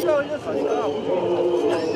这又啥地方？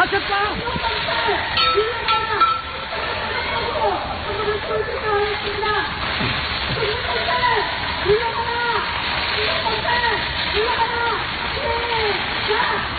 勝っちゃった